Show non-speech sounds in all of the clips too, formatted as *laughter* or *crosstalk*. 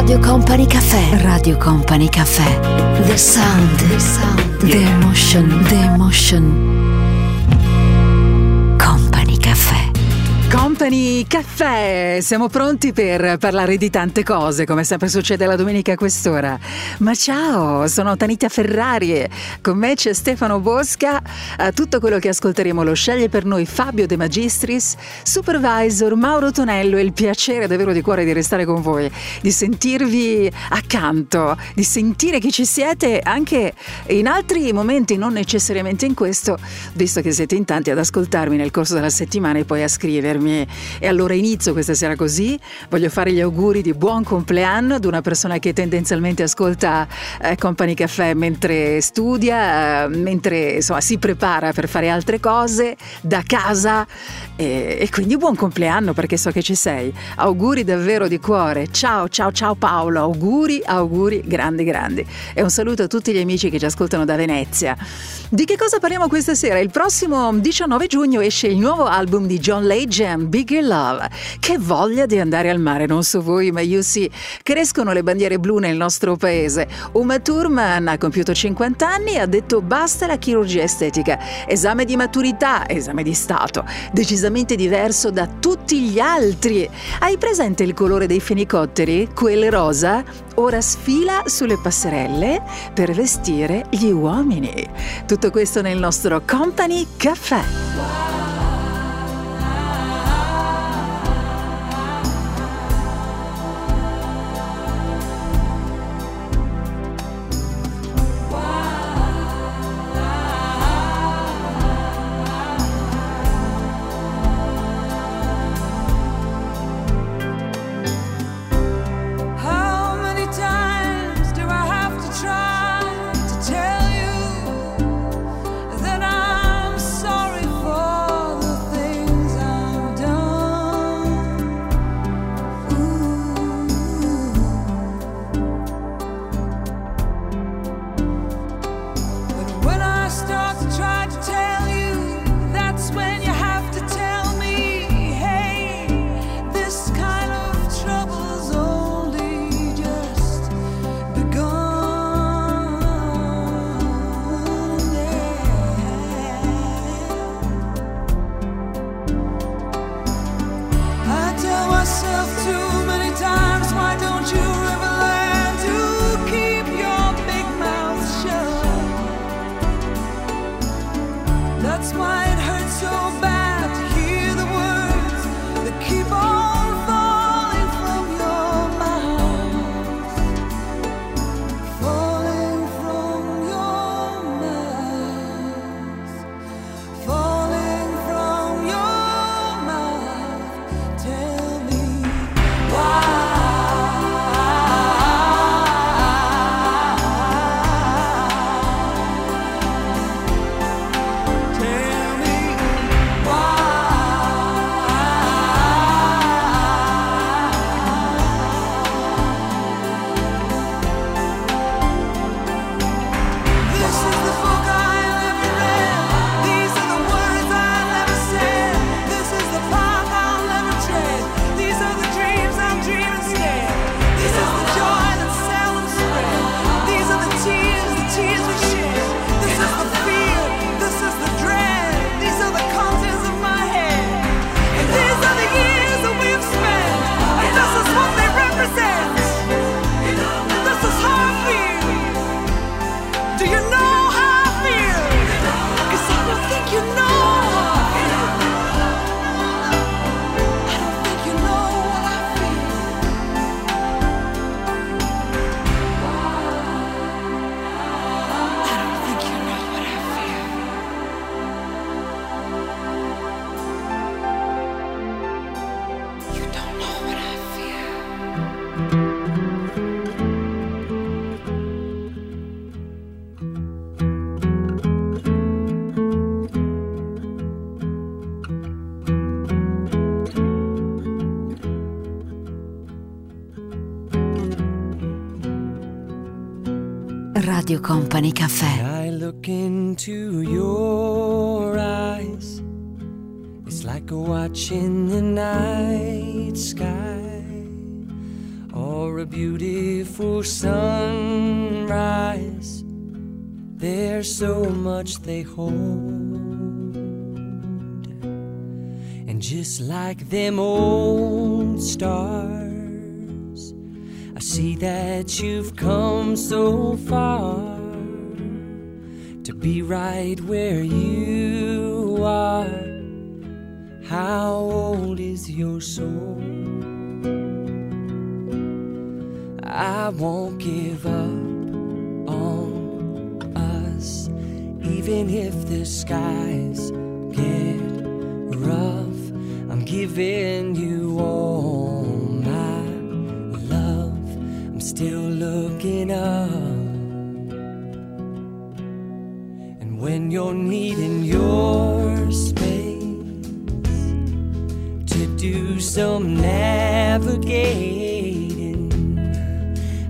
Radio Company Caffè. Radio Company Caffè. The sound. The sound. The emotion. The emotion. Company Caffè, siamo pronti per parlare di tante cose, come sempre succede la domenica a quest'ora. Ma ciao, sono Tanita Ferrari, con me c'è Stefano Bosca, tutto quello che ascolteremo lo sceglie per noi Fabio De Magistris, supervisor Mauro Tonello e il piacere davvero di cuore di restare con voi, di sentirvi accanto, di sentire che ci siete anche in altri momenti, non necessariamente in questo, visto che siete in tanti ad ascoltarmi nel corso della settimana e poi a scrivermi. E allora inizio questa sera così. Voglio fare gli auguri di buon compleanno ad una persona che tendenzialmente ascolta eh, Company Caffè mentre studia, eh, mentre insomma, si prepara per fare altre cose da casa. E, e quindi buon compleanno perché so che ci sei. Auguri davvero di cuore. Ciao, ciao, ciao Paolo. Auguri, auguri grandi, grandi. E un saluto a tutti gli amici che ci ascoltano da Venezia. Di che cosa parliamo questa sera? Il prossimo 19 giugno esce il nuovo album di John Legend Bigger Love. Che voglia di andare al mare, non so voi, ma io sì. Crescono le bandiere blu nel nostro paese. Uma Thurman ha compiuto 50 anni e ha detto basta la chirurgia estetica. Esame di maturità, esame di stato. Decisamente diverso da tutti gli altri. Hai presente il colore dei fenicotteri? Quelle rosa? Ora sfila sulle passerelle per vestire gli uomini. Tutto questo nel nostro Company Caffè. Company Caffè. I look into your eyes. It's like a watching the night sky. Or a beautiful sunrise. There's so much they hold. And just like them old stars, I see that you've come so far be right where you are. How old is your soul? I won't give up on us, even if the skies get rough, I'm giving you all my love. I'm still looking up. When you're needing your space to do some navigating,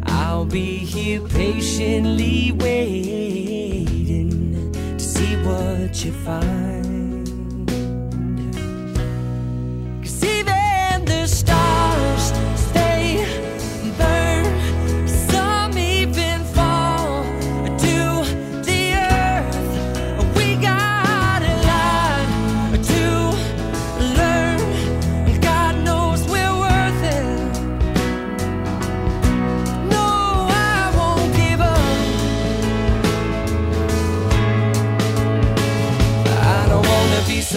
I'll be here patiently waiting to see what you find.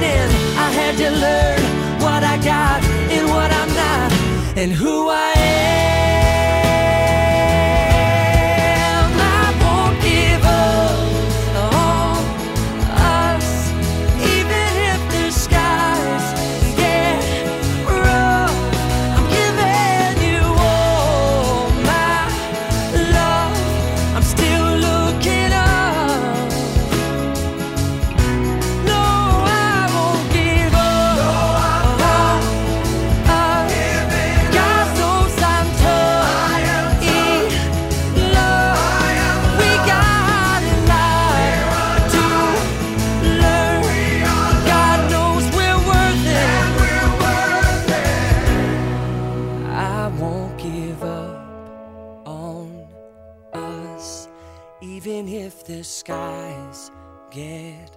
caving. I had to learn what I got and what I'm not, and who I am. Get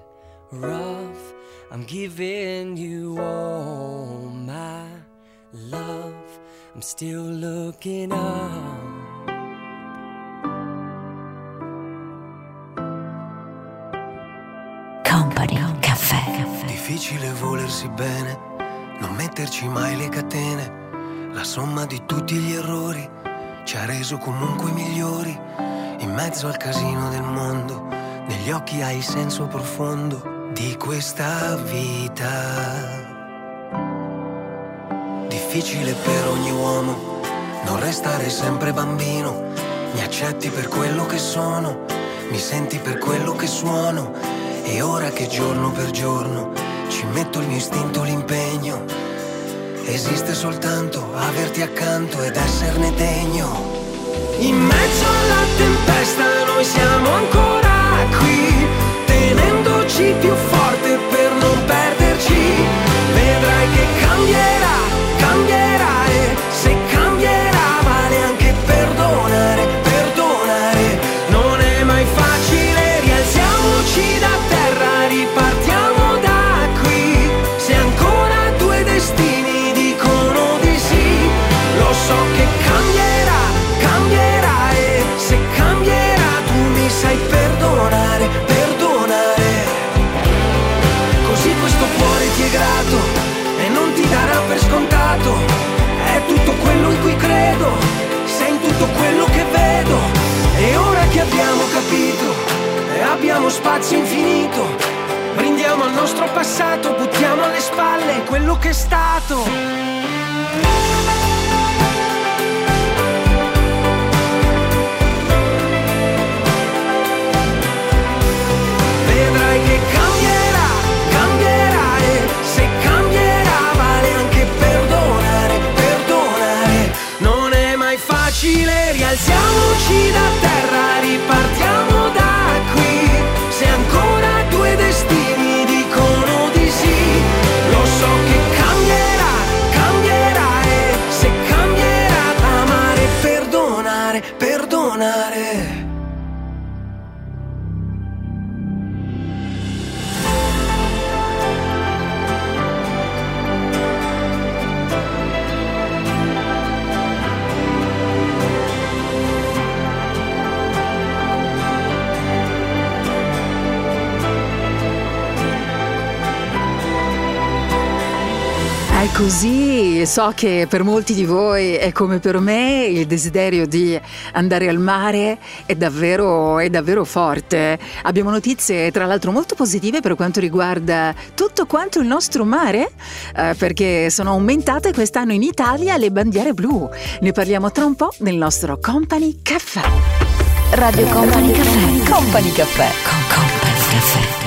rough, I'm giving you all my love. I'm still looking up. Company Caffè. Difficile volersi bene, non metterci mai le catene. La somma di tutti gli errori ci ha reso comunque migliori in mezzo al casino del mondo, negli occhi hai senso profondo di questa vita. Difficile per ogni uomo non restare sempre bambino, mi accetti per quello che sono, mi senti per quello che suono e ora che giorno per giorno ci metto il mio istinto, l'impegno. Esiste soltanto averti accanto ed esserne degno. In mezzo alla tempesta noi siamo ancora qui, tenendoci più forte per non perderci. Vedrai che cambierà, cambierà credo, sei in tutto quello che vedo. E ora che abbiamo capito abbiamo spazio infinito, brindiamo al nostro passato, buttiamo alle spalle quello che è stato. Facile, rialziamoci da terra, ripartiamo così, so che per molti di voi è come per me il desiderio di andare al mare è davvero, è davvero forte. Abbiamo notizie tra l'altro molto positive per quanto riguarda tutto quanto il nostro mare, eh, perché sono aumentate quest'anno in Italia le bandiere blu. Ne parliamo tra un po' nel nostro Company Caffè. Radio Company Caffè. Company Caffè. Company Caffè.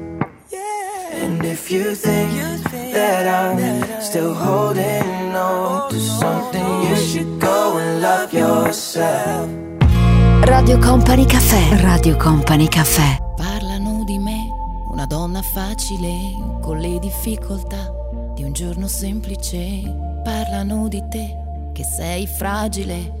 And if you think that I'm still holding on to something, you should go and love yourself. Radio Company Caffè. Radio Company Caffè. Parlano di me, una donna facile, con le difficoltà di un giorno semplice. Parlano di te, che sei fragile,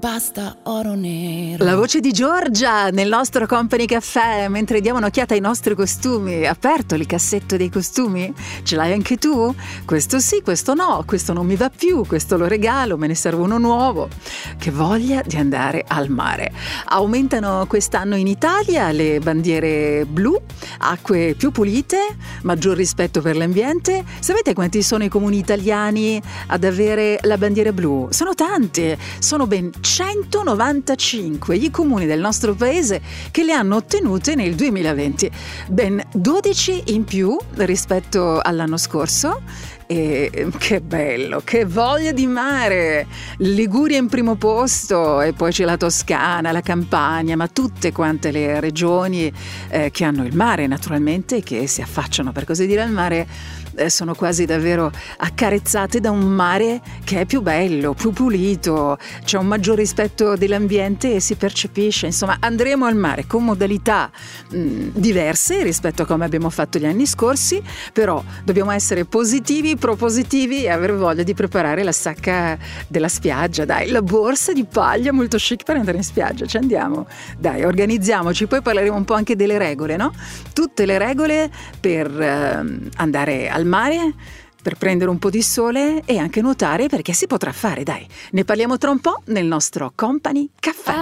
Basta voce di Giorgia nel nostro Company Caffè mentre diamo un'occhiata ai nostri costumi. Aperto il cassetto dei costumi? Ce l'hai anche tu? Questo sì, questo no, questo non mi va più, questo lo regalo, me ne serve uno nuovo. Che voglia di andare al mare. Aumentano quest'anno in Italia le bandiere blu, acque più pulite, maggior rispetto per l'ambiente. Sapete quanti sono i comuni italiani ad avere la bandiera blu? Sono tanti, sono ben 195 i comuni del nostro paese che le hanno ottenute nel 2020, ben 12 in più rispetto all'anno scorso. E che bello, che voglia di mare! Liguria in primo posto e poi c'è la Toscana, la Campania, ma tutte quante le regioni eh, che hanno il mare naturalmente e che si affacciano per così dire al mare eh, sono quasi davvero accarezzate da un mare che è più bello, più pulito, c'è un maggior rispetto dell'ambiente e si percepisce, insomma andremo al mare con modalità mh, mm, diverse rispetto a come abbiamo fatto gli anni scorsi, però dobbiamo essere positivi, propositivi e aver voglia di preparare la sacca della spiaggia, dai, la borsa di paglia molto chic per andare in spiaggia, ci andiamo, dai, organizziamoci, poi parleremo un po' anche delle regole, no? Tutte le regole per uh, andare al mare per prendere un po' di sole e anche nuotare perché si potrà fare, dai. Ne parliamo tra un po' nel nostro Company Caffè.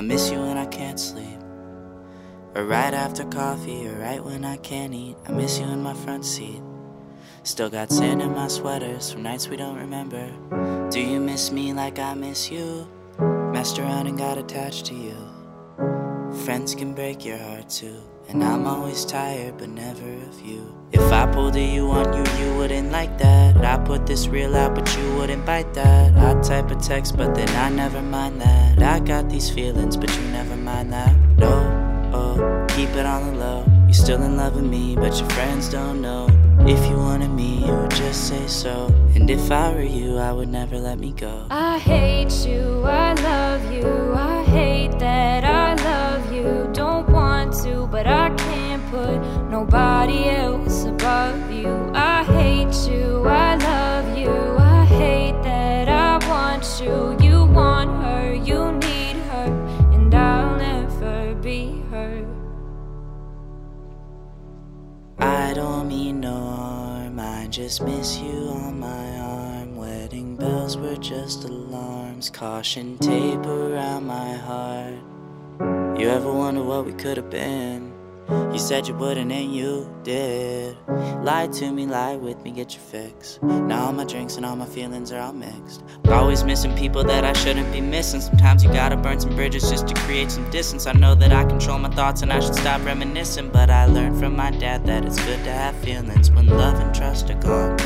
I miss you when I can't sleep. Or right after coffee, or right when I can't eat. I miss you in my front seat. Still got sand in my sweaters from nights we don't remember. Do you miss me like I miss you? Messed around and got attached to you. Friends can break your heart too. And I'm always tired, but never of you. If I pulled a you on you, you wouldn't like that. I put this real out, but you wouldn't bite that. I type a text, but then I never mind that. I got these feelings, but you never mind that. No, oh, keep it on the low. You're still in love with me, but your friends don't know. If you wanted me, you would just say so. And if I were you, I would never let me go. I hate you, I love you, I hate that I love you. Don't want to, but I can't nobody else above you. I hate you, I love you, I hate that I want you. You want her, you need her, and I'll never be her. I don't mean no harm, I just miss you on my arm. Wedding bells were just alarms, caution tape around my heart. You ever wonder what we could have been? You said you wouldn't, and you did. Lie to me, lie with me, get your fix. Now all my drinks and all my feelings are all mixed. Always missing people that I shouldn't be missing. Sometimes you gotta burn some bridges just to create some distance. I know that I control my thoughts and I should stop reminiscing. But I learned from my dad that it's good to have feelings when love and trust are gone.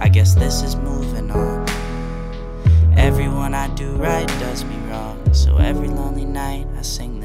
I guess this is moving on. Everyone I do right does me wrong. So every lonely night I sing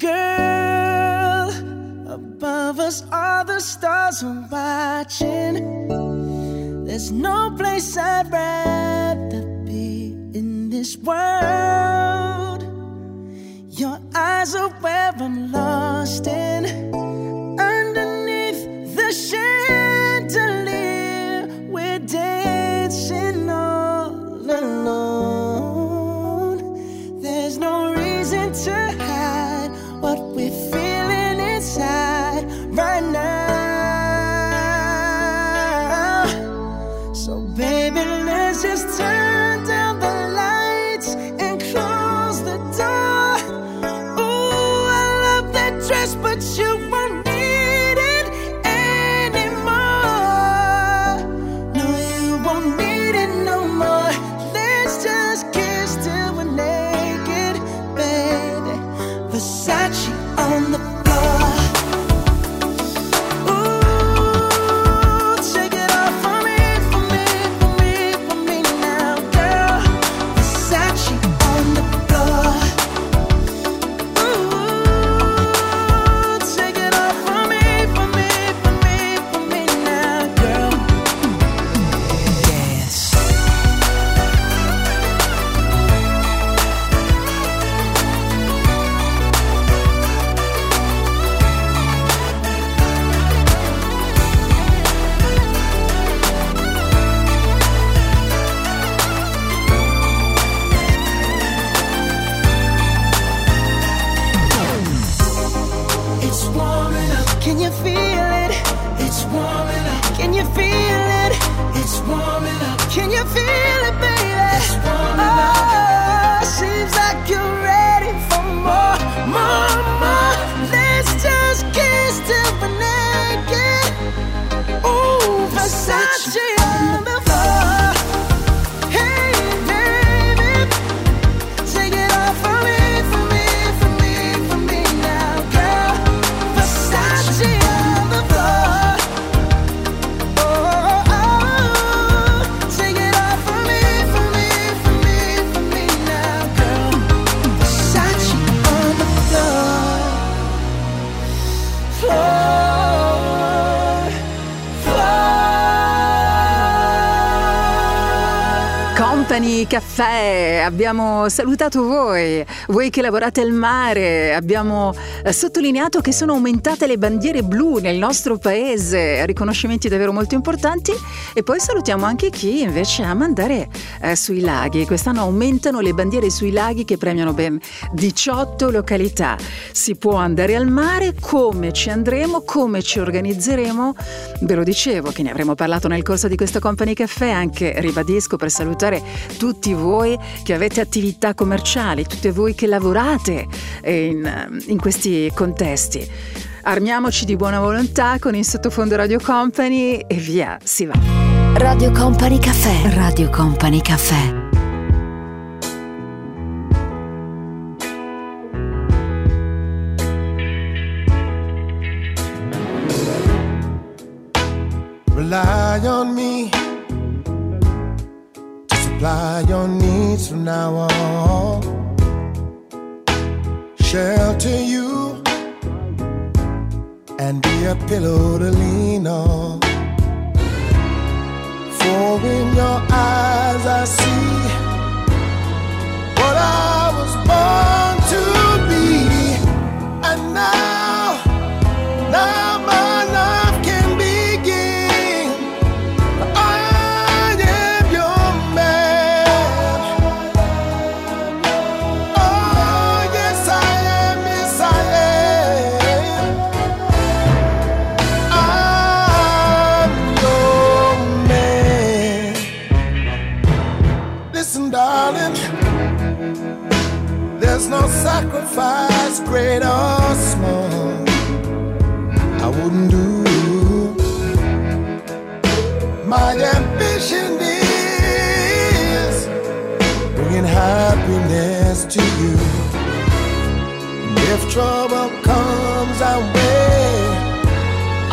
girl. Above us, all the stars are watching. There's no place I'd rather be in this world. Your eyes are where I'm lost in. fica caffè, eh, abbiamo salutato voi, voi che lavorate al mare, abbiamo eh, sottolineato che sono aumentate le bandiere blu nel nostro paese, riconoscimenti davvero molto importanti e poi salutiamo anche chi invece ama andare eh, sui laghi. Quest'anno aumentano le bandiere sui laghi che premiano ben 18 località. Si può andare al mare, come ci andremo, come ci organizzeremo, ve lo dicevo che ne avremo parlato nel corso di questo Company Caffè, anche ribadisco per salutare tutti voi voi che avete attività commerciali, tutte voi che lavorate eh, in, in questi contesti. Armiamoci di buona volontà con il sottofondo Radio Company e via, si va. Radio Company Caffè. Radio Company Caffè.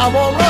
I won't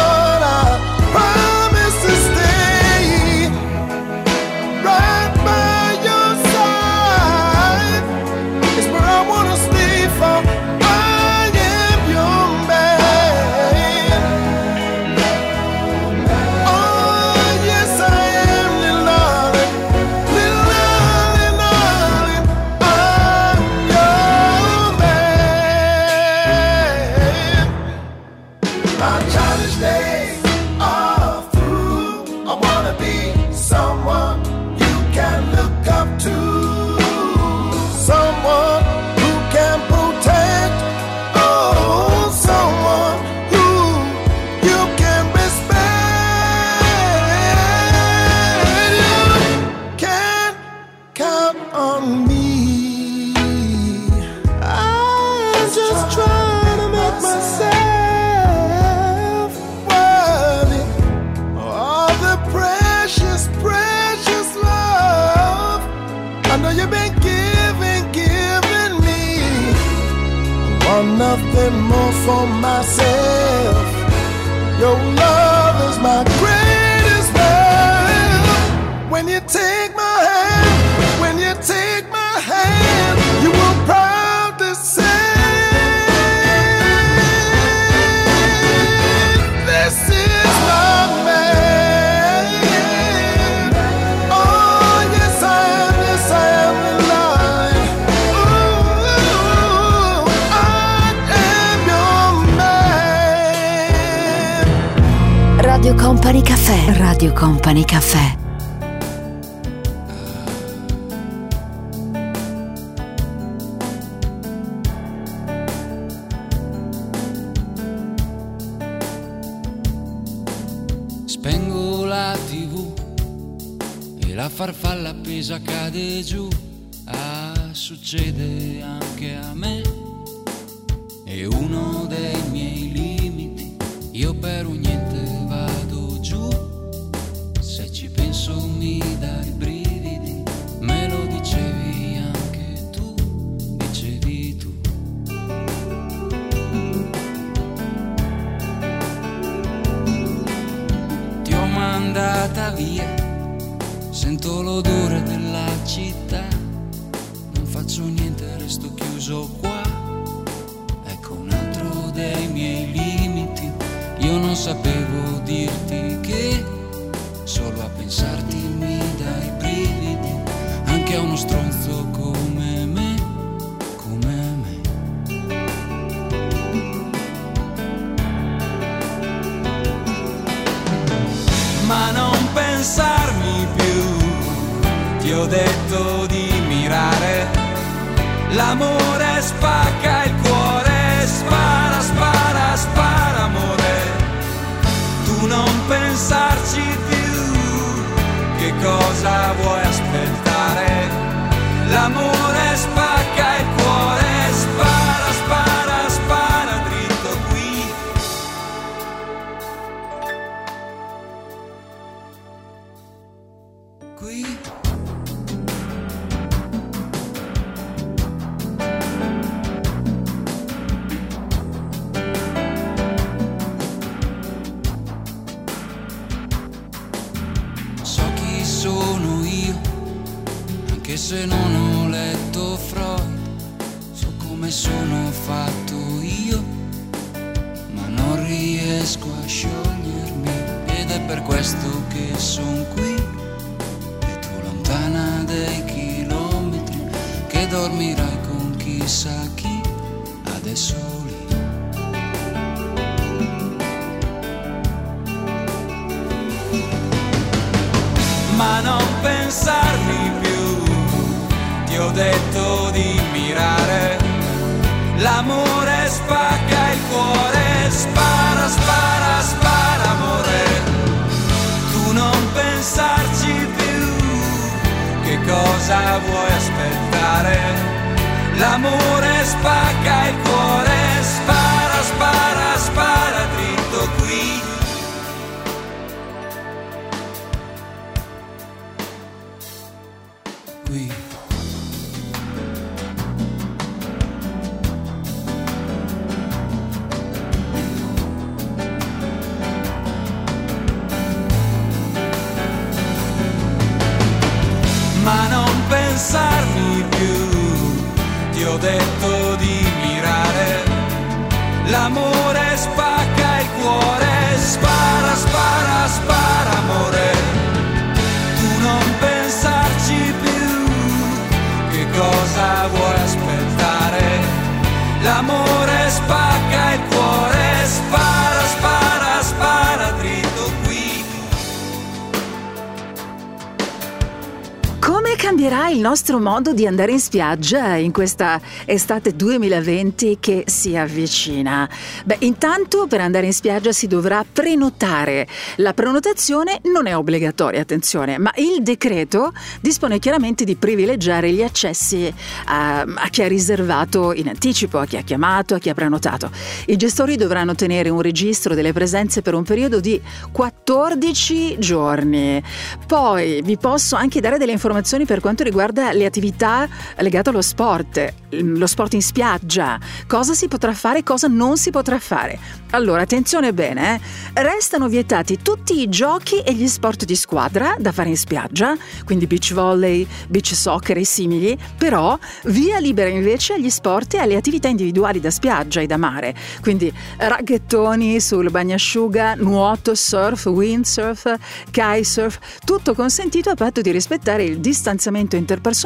nostro modo di andare in spiaggia in questa estate 2020 che si avvicina? Beh, intanto per andare in spiaggia si dovrà prenotare. La prenotazione non è obbligatoria, attenzione, ma il decreto dispone chiaramente di privilegiare gli accessi a, a chi ha riservato in anticipo, a chi ha chiamato, a chi ha prenotato. I gestori dovranno tenere un registro delle presenze per un periodo di 14 giorni. Poi vi posso anche dare delle informazioni per quanto riguarda le attività legate allo sport, lo sport in spiaggia, cosa si potrà fare e cosa non si potrà fare. Allora, attenzione bene, eh? restano vietati tutti i giochi e gli sport di squadra da fare in spiaggia, quindi beach volley, beach soccer e simili, però via libera invece agli sport e alle attività individuali da spiaggia e da mare, quindi raghettoni sul bagnasciuga, nuoto, surf, windsurf, kitesurf, tutto consentito a patto di rispettare il distanziamento interpersonale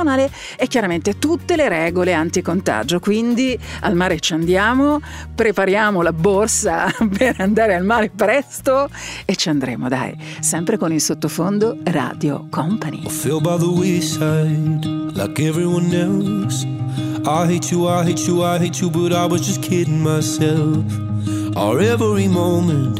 e chiaramente tutte le regole anticontagio. Quindi al mare ci andiamo, prepariamo la borsa *laughs* per andare al mare presto e ci andremo, dai, sempre con il sottofondo Radio Company. I hate you, I hate you, I hate you, but I was just kidding myself. Our every moment,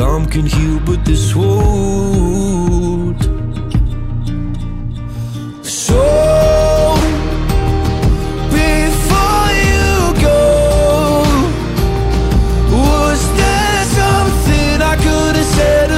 Some can heal, but this won't. So, before you go, was there something I could have said?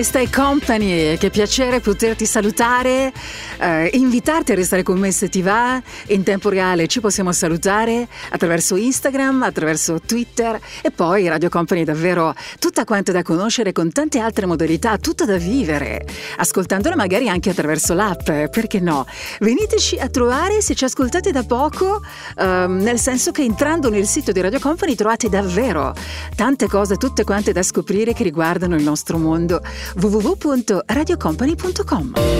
Questa è Company, che piacere poterti salutare, eh, invitarti a restare con me se ti va, in tempo reale ci possiamo salutare attraverso Instagram, attraverso Twitter e poi Radio Company è davvero tutta quanta da conoscere con tante altre modalità, tutta da vivere, ascoltandola magari anche attraverso l'app, perché no? Veniteci a trovare se ci ascoltate da poco, ehm, nel senso che entrando nel sito di Radio Company trovate davvero tante cose, tutte quante da scoprire che riguardano il nostro mondo www.radiocompany.com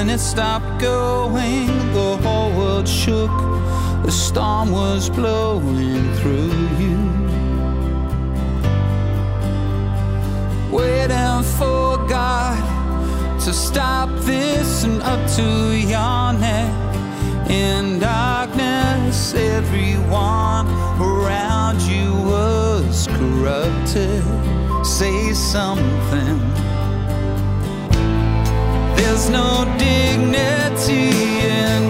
When it stopped going. The whole world shook, the storm was blowing through you. Waiting for God to stop this and up to your neck in darkness. Everyone around you was corrupted. Say something. There's no dignity in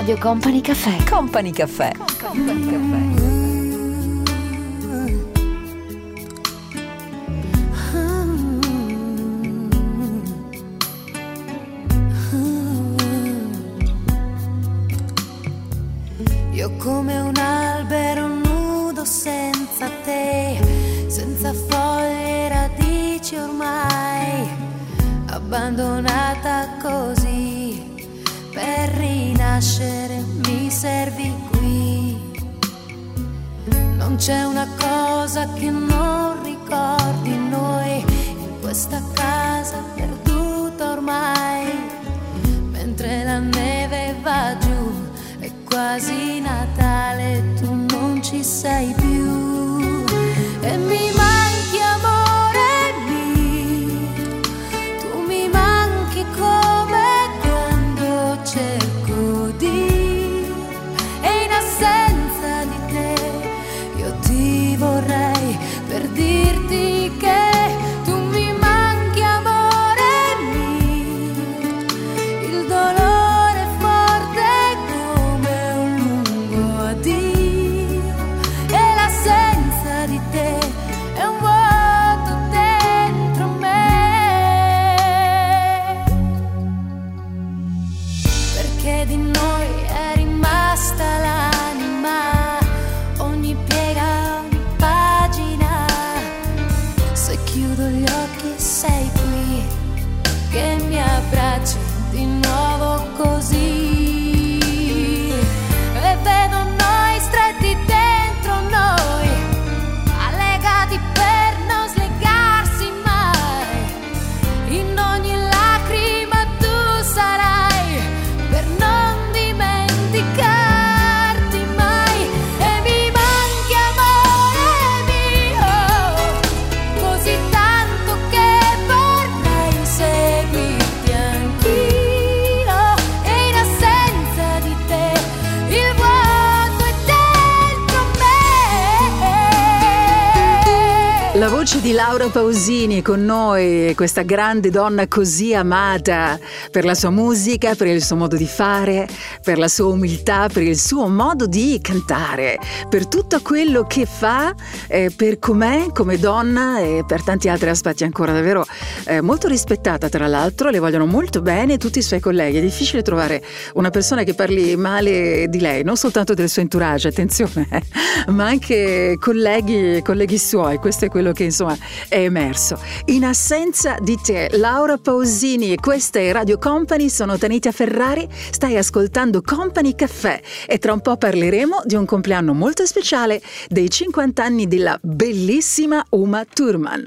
Radio Company Caffè. Company Caffè. Io come un albero nudo senza te, senza foglie radici ormai, abbandonata rinascere mi servi qui. Non c'è una cosa che non Laura Pausini con noi, questa grande donna così amata per la sua musica, per il suo modo di fare, per la sua umiltà, per il suo modo di cantare, per tutto quello che fa, eh, per com'è come donna e per tanti altri aspetti ancora davvero eh, molto rispettata tra l'altro, le vogliono molto bene tutti i suoi colleghi, è difficile trovare una persona che parli male di lei, non soltanto del suo entourage, attenzione, eh, ma anche colleghi, colleghi suoi, questo è quello che insomma è emerso. In assenza di te, Laura Pausini, questa è Radio Company, sono Tanita Ferrari, stai ascoltando Company Caffè e tra un po' parleremo di un compleanno molto speciale dei 50 anni della bellissima Uma Thurman.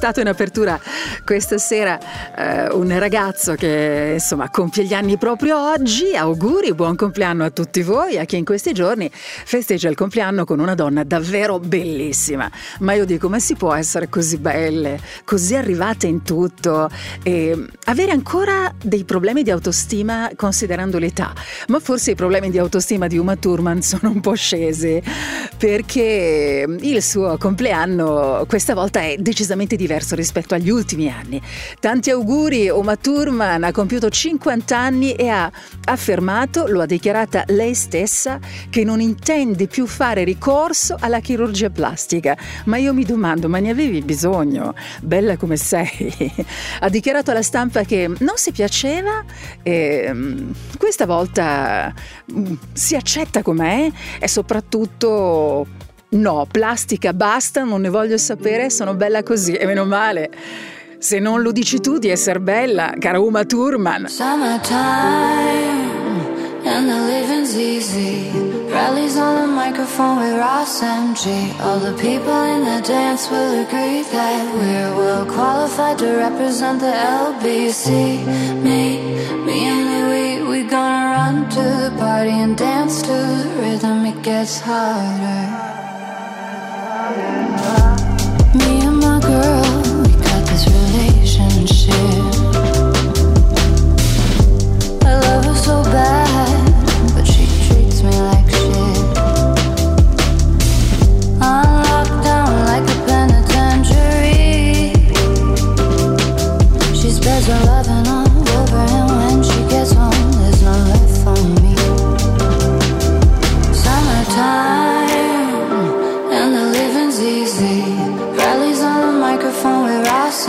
Ho salutato in apertura questa sera eh, un ragazzo che insomma compie gli anni proprio oggi. Auguri, buon compleanno a tutti voi, a chi in questi giorni festeggia il compleanno con una donna davvero bellissima. Ma io dico, ma si può essere così belle, così arrivate in tutto e avere ancora dei problemi di autostima considerando l'età? Ma forse i problemi di autostima di Uma Thurman *laughs* sono un po' scesi perché il suo compleanno questa volta è decisamente diverso rispetto agli ultimi anni. Tanti auguri, Uma Thurman ha compiuto 50 anni e ha affermato, lo ha dichiarata lei stessa, che non intende più fare ricorso alla chirurgia plastica. Ma io mi domando, ma ne avevi bisogno? Bella come sei. *laughs* ha dichiarato alla stampa che non si piaceva e mm, questa volta mm, si accetta com'è e soprattutto No, plastica basta, non ne voglio sapere, sono bella così e meno male. Se non lo dici tu di essere bella, cara Uma Thurman. Summertime and the living's easy. Rallies on the microphone with Ross MG. All the people in the dance will agree that we're well qualified to represent the LBC. Me, me and Louis, we gonna run to the party and dance to the rhythm. It gets harder. Me and my girl,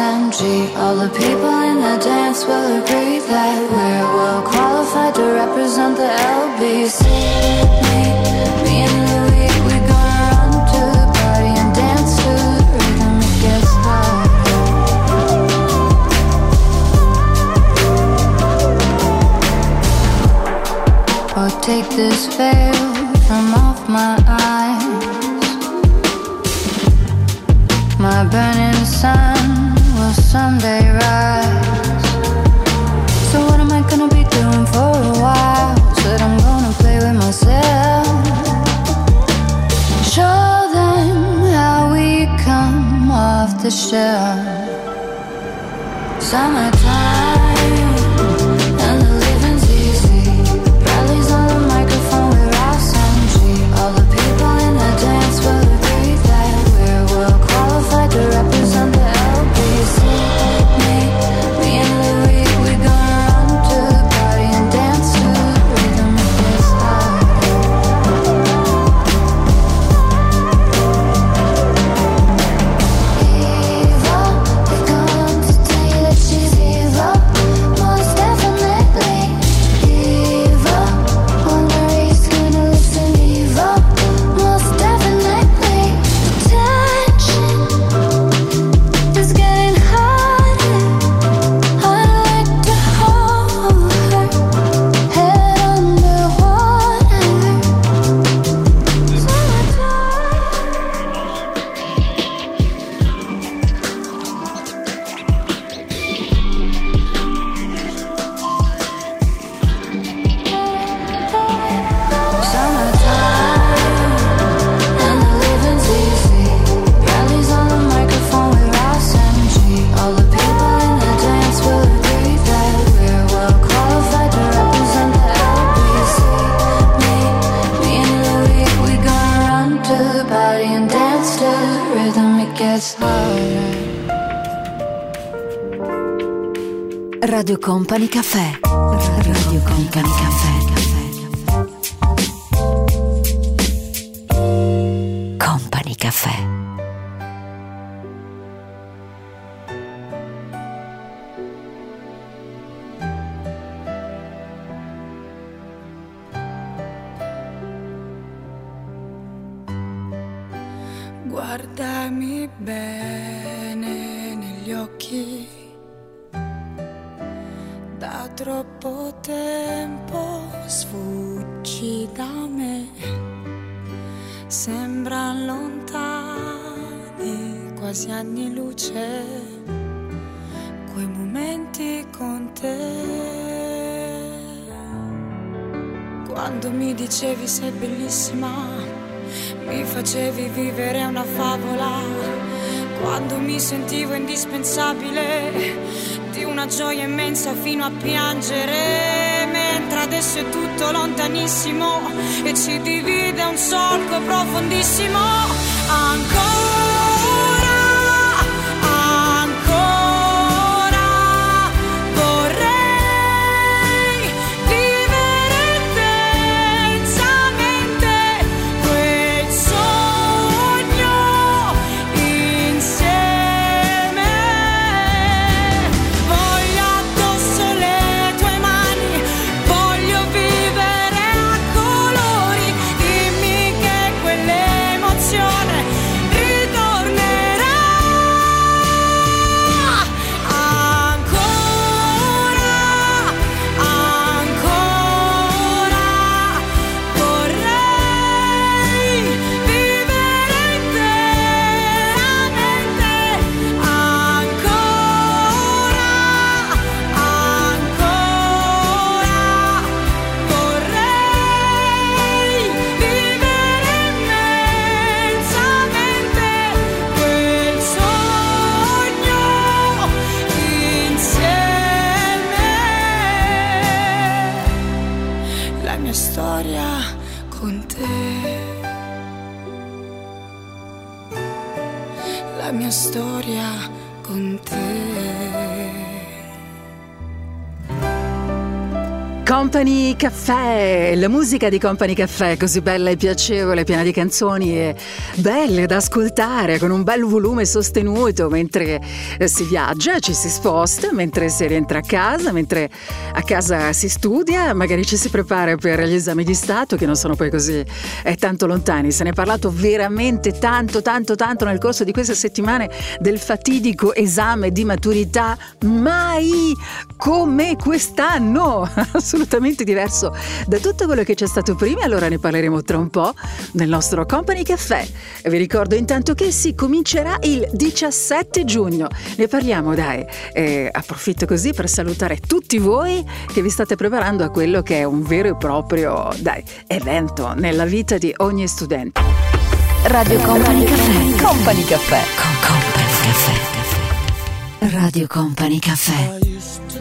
with Ross MG. All the people in the dance will agree that we're well qualified to represent the LBC. Me, me and Louis, we gonna run to the party and dance to the rhythm. It gets harder. Oh, take this veil from off my eyes. My burning sun someday rise. So what am I gonna be doing for a while? Said I'm gonna play with myself. Show them how we come off the shelf. Summertime Caffè, la musica di Company Caffè, così bella e piacevole, piena di canzoni e belle da ascoltare, con un bel volume sostenuto mentre eh, si viaggia, ci si sposta, mentre si rientra a casa, mentre a casa si studia, magari ci si prepara per gli esami di Stato che non sono poi così eh, tanto lontani. Se ne è parlato veramente tanto, tanto, tanto nel corso di queste settimane del fatidico esame di maturità, mai come quest'anno, *laughs* assolutamente diverso da tutto quello che c'è stato prima, allora ne parleremo tra un po' nel nostro Company Caffè. E vi ricordo intanto che si comincerà il 17 giugno, ne parliamo dai, e approfitto così per salutare tutti voi che vi state preparando a quello che è un vero e proprio, dai, evento nella vita di ogni studente. Radio Company Caffè. Company Caffè. Con Company Caffè. Radio Company Caffè.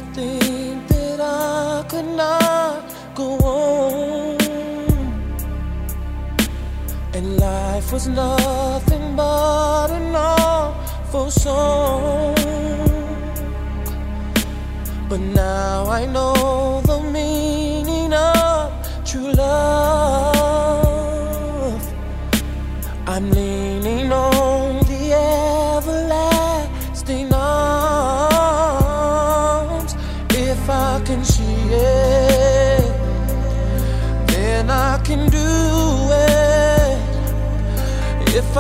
And life was nothing but an awful song. But now I know the meaning of true love. I'm leaning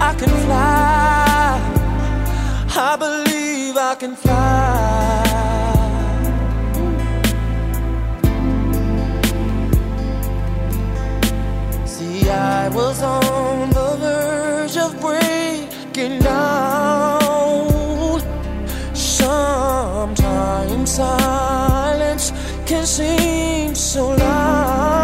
I can fly. I believe I can fly. See, I was on the verge of breaking down. Sometimes silence can seem so loud.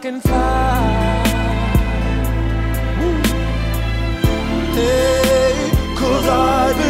can fly. Hey, cause I believe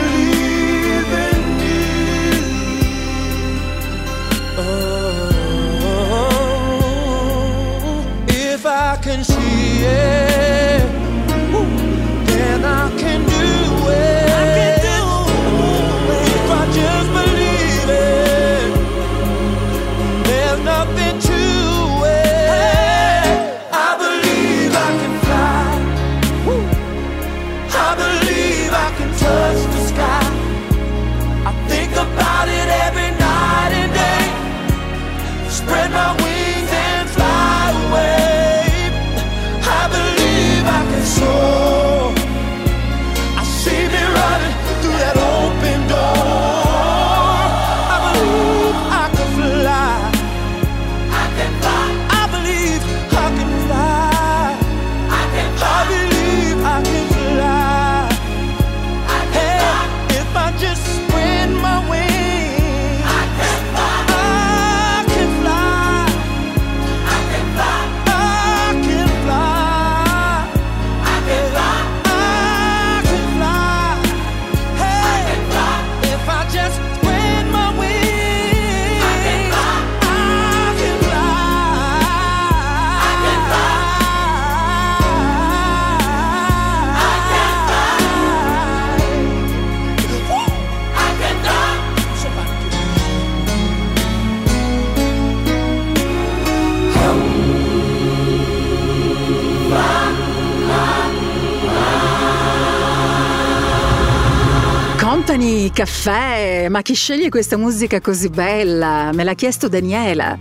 caffè, ma chi sceglie questa musica così bella? Me l'ha chiesto Daniela.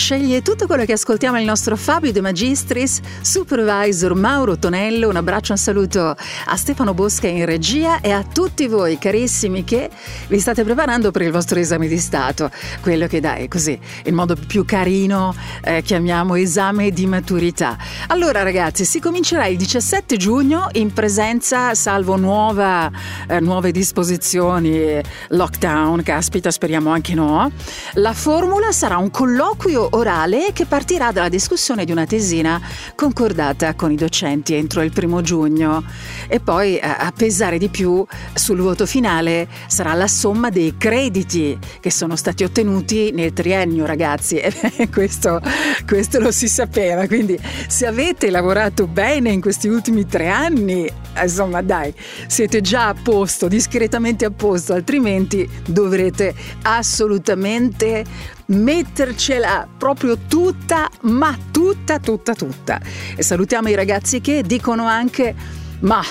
Sceglie tutto quello che ascoltiamo il nostro Fabio De Magistris, supervisor Mauro Tonello. Un abbraccio, un saluto a Stefano Bosca in regia e a tutti voi carissimi che vi state preparando per il vostro esame di Stato. Quello che dai, così, il modo più carino eh, chiamiamo esame di maturità. Allora ragazzi, si comincerà il 17 giugno in presenza, salvo nuova, eh, nuove disposizioni disposizioni, lockdown, caspita, speriamo anche no. La formula sarà un colloquio orale che partirà dalla discussione di una tesina concordata con i docenti entro il primo giugno e poi eh, a pesare di più sul voto finale sarà la somma dei crediti che sono stati ottenuti nel triennio, ragazzi. *laughs* E questo, questo lo si sapeva, quindi se avete lavorato bene in questi ultimi tre anni, insomma dai, siete già a posto, discretamente a posto, altrimenti dovrete assolutamente mettercela proprio tutta, ma tutta, tutta, tutta. E salutiamo i ragazzi che dicono anche, ma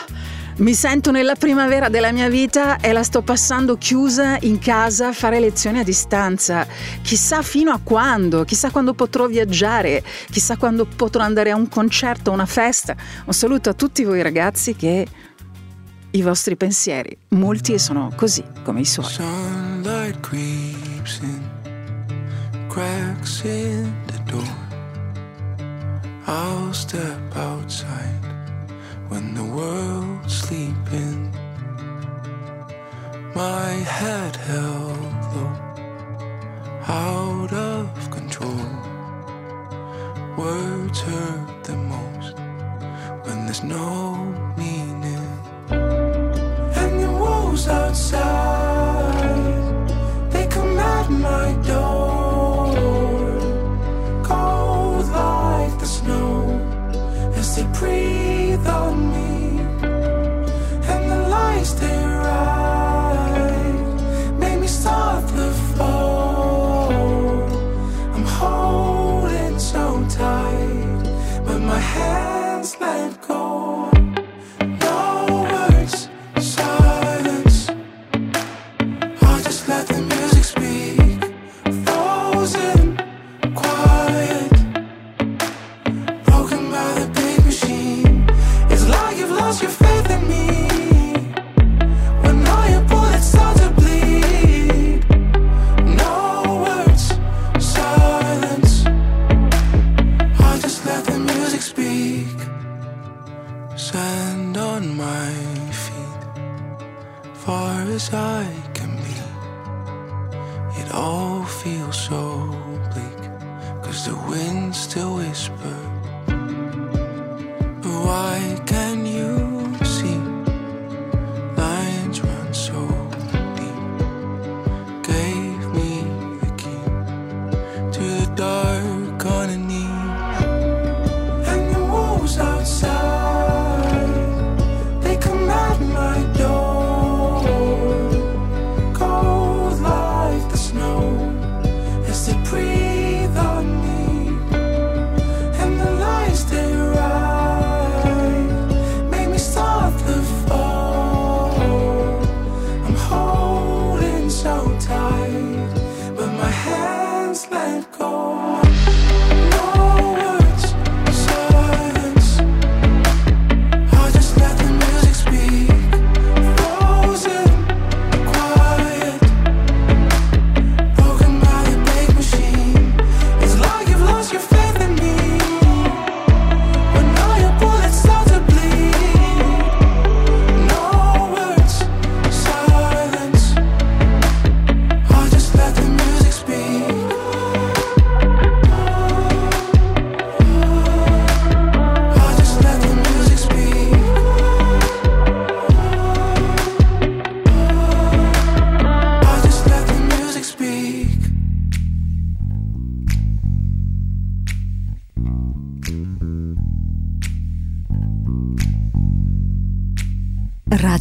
mi sento nella primavera della mia vita e la sto passando chiusa in casa a fare lezioni a distanza. Chissà fino a quando, chissà quando potrò viaggiare, chissà quando potrò andare a un concerto, a una festa. Un saluto a tutti voi ragazzi che i vostri pensieri. Molti sono così come i suoi. Cracks in the door. I'll step outside when the world's sleeping. My head held low, out of control. Words hurt the most when there's no meaning. And the wolves outside,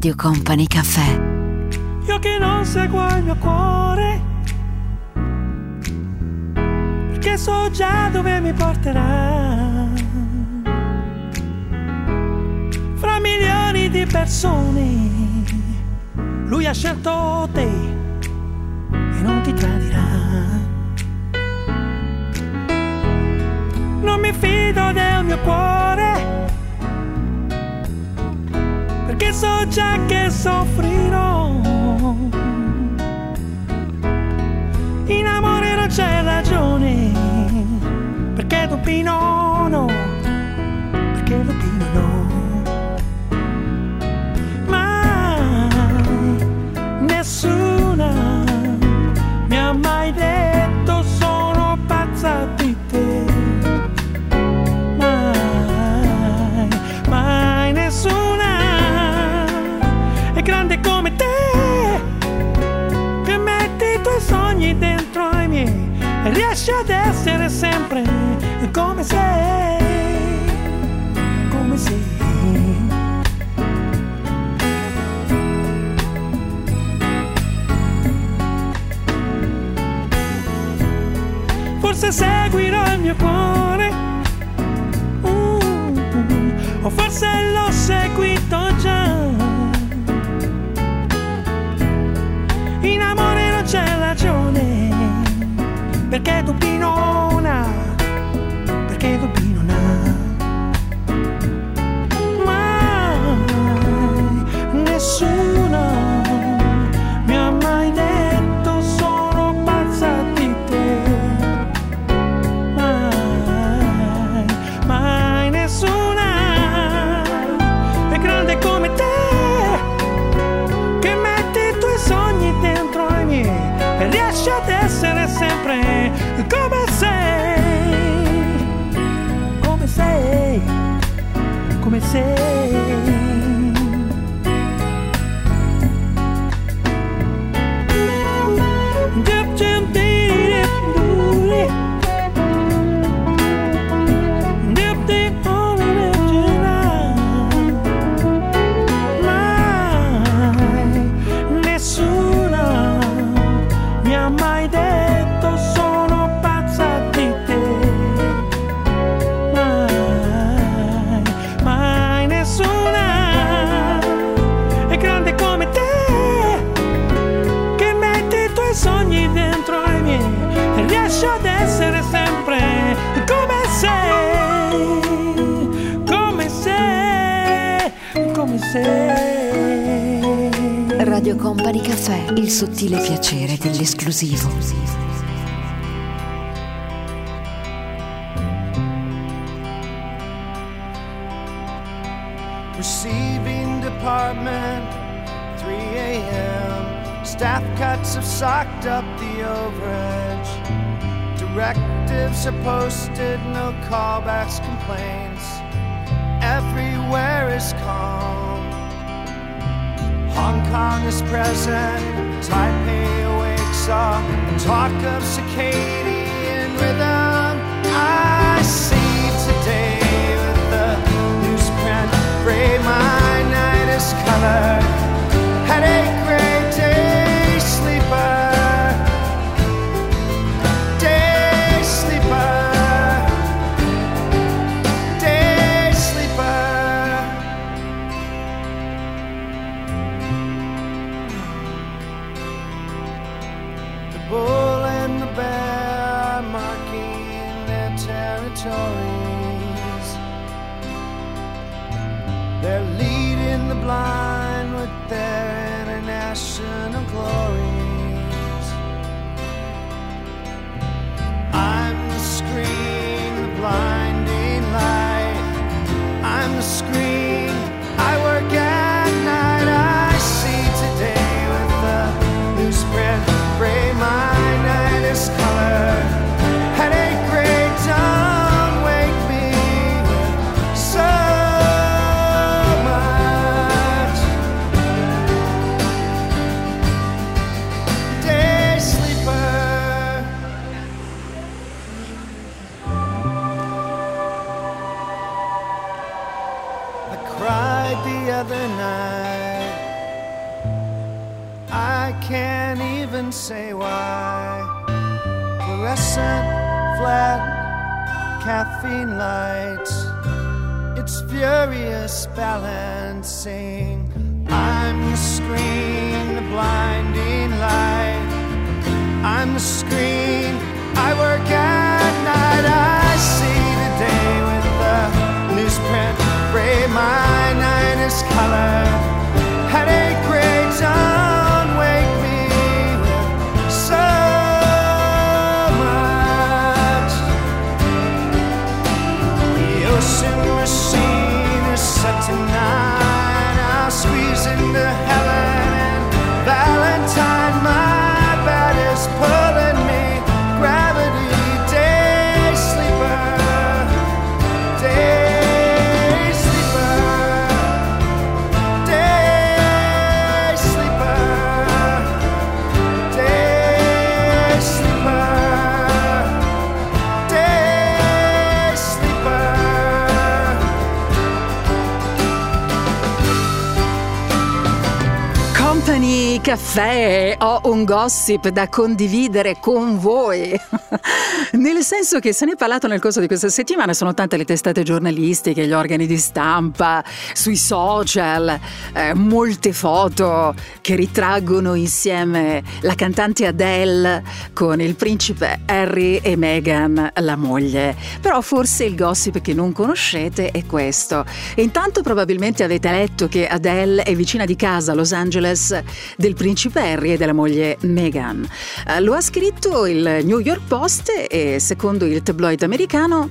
Radio Company Caffè. Io che non seguo il mio cuore, perché so già dove mi porterà. Fra milioni di persone, lui ha scelto te e non ti tradirà. Non mi fido del mio cuore lucha que soffrirò. In amore non c'è ragione, perché dopino. seguirò il mio cuore. Uh, o forse l'ho seguito già. In amore non c'è ragione, perché Dublino Radio Company Caffè, il sottile piacere dell'esclusivo. Receiving department, 3 a.m. Staff cuts have socked up the overage. Directives are posted, no callbacks, complaints. Everywhere is calm. upon this present. Taipei wakes up and talk of cicadas. balance. Caffè, ho un gossip da condividere con voi. *laughs* *laughs* nel senso che se ne è parlato nel corso di questa settimana, sono tante le testate giornalistiche, gli organi di stampa, sui social, eh, molte foto che ritraggono insieme la cantante Adele con il principe Harry e Meghan, la moglie. Però forse il gossip che non conoscete è questo. Intanto probabilmente avete letto che Adele è vicina di casa a Los Angeles del principe Harry e della moglie Meghan. Eh, lo ha scritto il New York Post e secondo il tabloid americano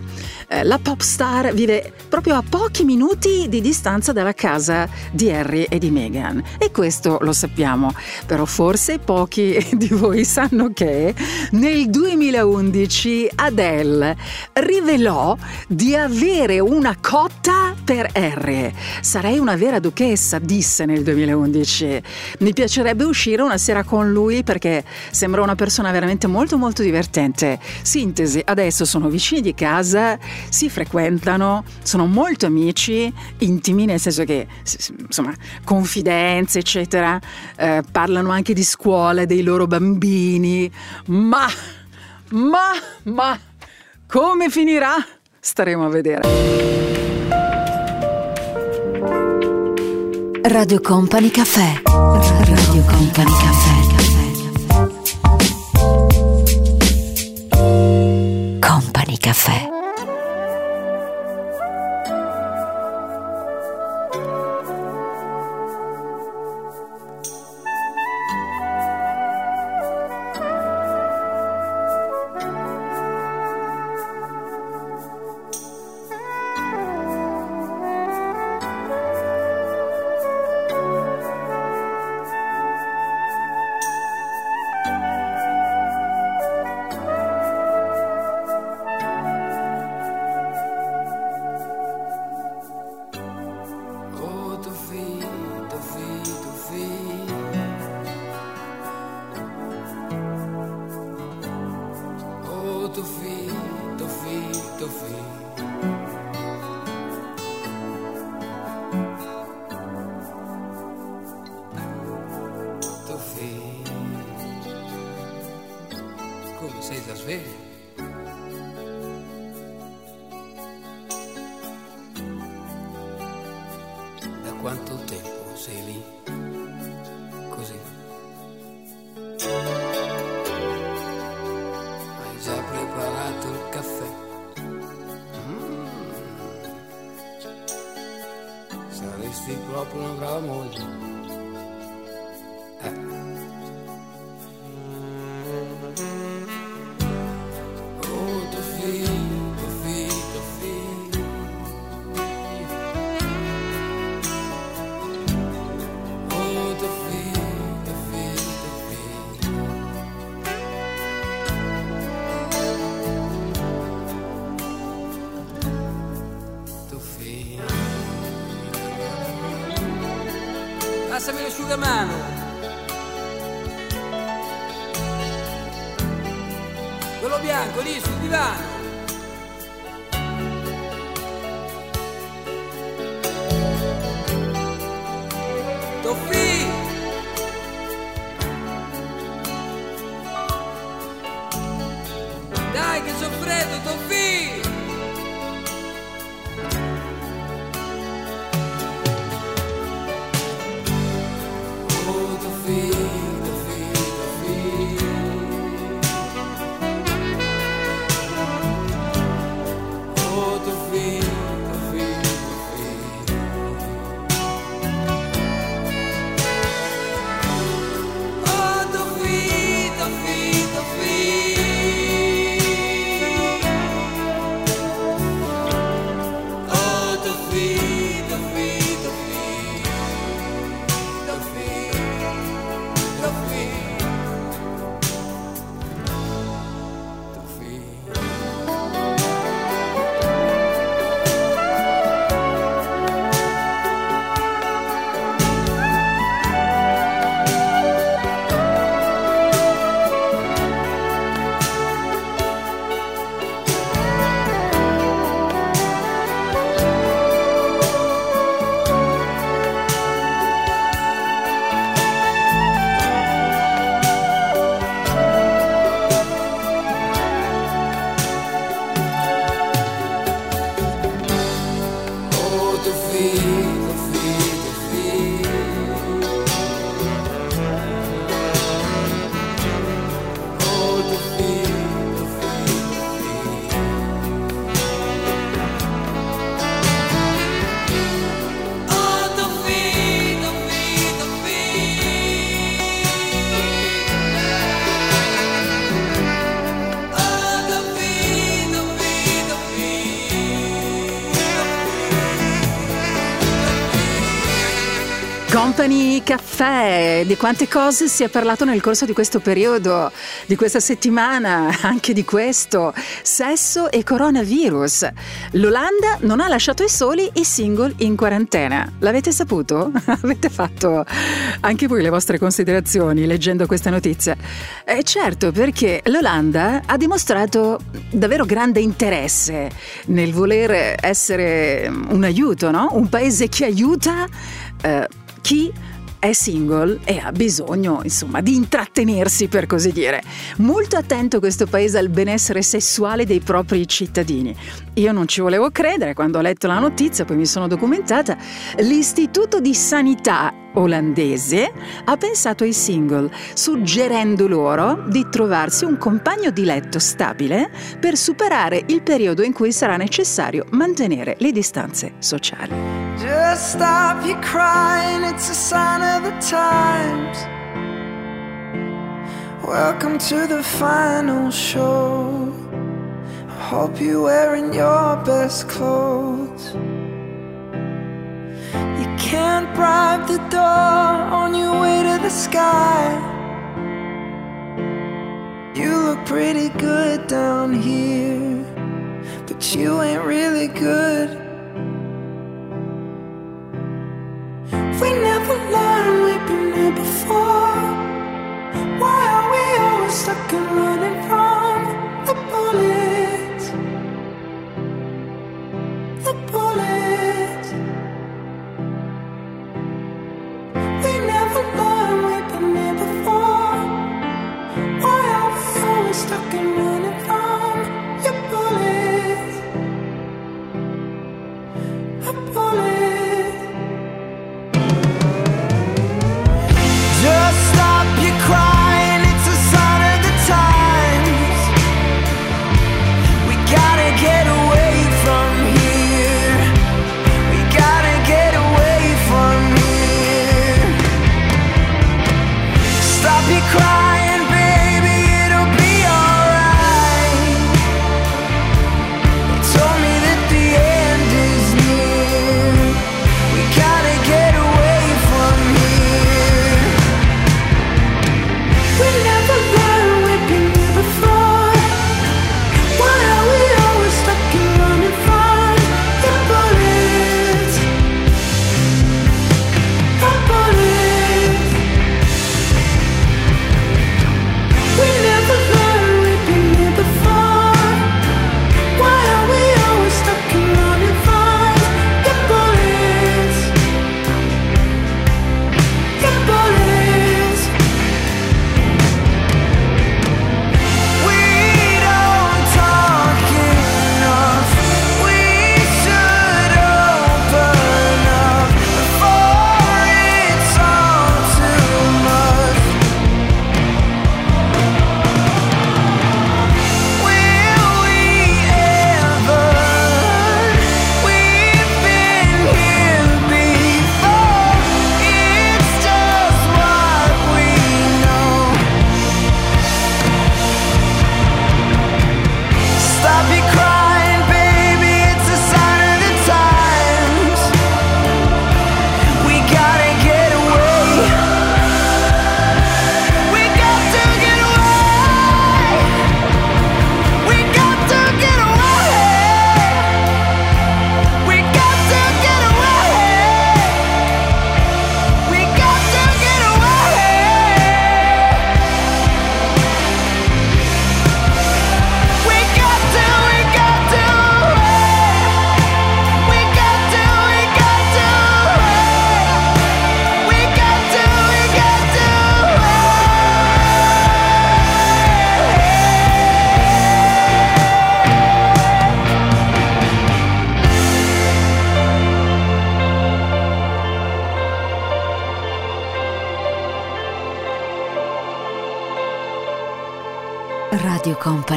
eh, la pop star vive proprio a pochi minuti di distanza dalla casa di Harry e di Meghan. E questo lo sappiamo, però forse pochi *laughs* di voi sanno che nel 2011 Adele rivelò di avere una cotta per Harry. Sarei una vera duchessa, disse nel 2011. Mi piacerebbe uscire una sera con lui perché sembra una persona veramente molto molto divertente. Sintesi, adesso sono vicini di casa, si frequentano, sono molto amici, intimi nel senso che insomma confidenze eccetera, eh, parlano anche di scuola, dei loro bambini, ma, ma, ma, come finirà? Staremo a vedere. Radio Company Caffè. Radio Company Caffè. Company Caffè. L'asciugamano. Quello bianco lì sul divano. Caffè, di quante cose si è parlato nel corso di questo periodo, di questa settimana, *laughs* anche di questo, sesso e coronavirus. L'Olanda non ha lasciato i soli i single in quarantena. L'avete saputo? *laughs* Avete fatto anche voi le vostre considerazioni leggendo questa notizia? Eh, certo, perché l'Olanda ha dimostrato davvero grande interesse nel voler essere un aiuto, no? Un paese che aiuta eh, chi è single e ha bisogno, insomma, di intrattenersi, per così dire. Molto attento questo paese al benessere sessuale dei propri cittadini. Io non ci volevo credere quando ho letto la notizia, poi mi sono documentata. L'Istituto di Sanità olandese ha pensato ai single, suggerendo loro di trovarsi un compagno di letto stabile per superare il periodo in cui sarà necessario mantenere le distanze sociali. Just stop your crying, it's a sign of the times. Welcome to the final show. I hope you're wearing your best clothes. Can't bribe the door on your way to the sky. You look pretty good down here, but you ain't really good. We never learned we've been here before. Why are we always stuck and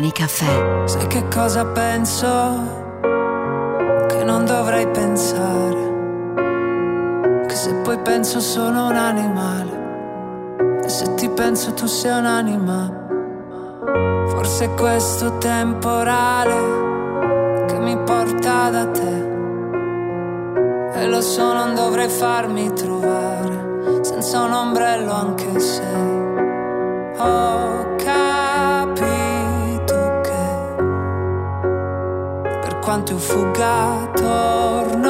Company Caffè. Sai che cosa penso? Che non dovrei pensare. Che se poi penso sono un animale. E se ti penso tu sei un'anima. Forse è questo temporale che mi porta da te. E lo so, non dovrei farmi trovare senza un ombrello anche se. Oh. quanto fuga torno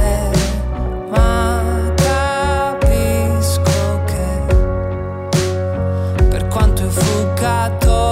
got giocatori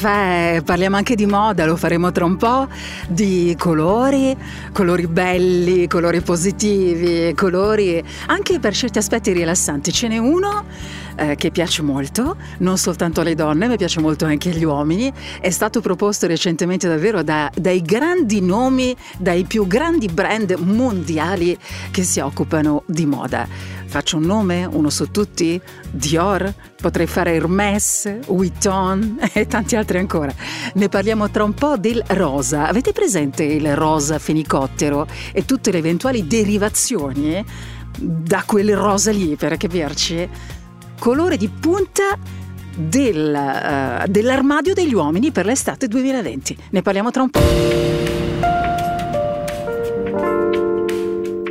Caffè, parliamo anche di moda, lo faremo tra un po', di colori, colori belli, colori positivi, colori anche per certi aspetti rilassanti. Ce n'è uno eh, che piace molto, non soltanto alle donne, ma piace molto anche agli uomini. È stato proposto recentemente davvero da- dai grandi nomi, dai più grandi brand mondiali che si occupano di moda. Faccio un nome, uno su tutti? Dior, potrei fare Hermès, Vuitton *laughs* e tanti altri ancora. Ne parliamo tra un po' del rosa. Avete presente il rosa fenicottero e tutte le eventuali derivazioni da quel rosa lì, per capirci? Colore di punta del, eh, dell'armadio degli uomini per l'estate 2020. Ne parliamo tra un po'.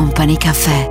Company Caffè.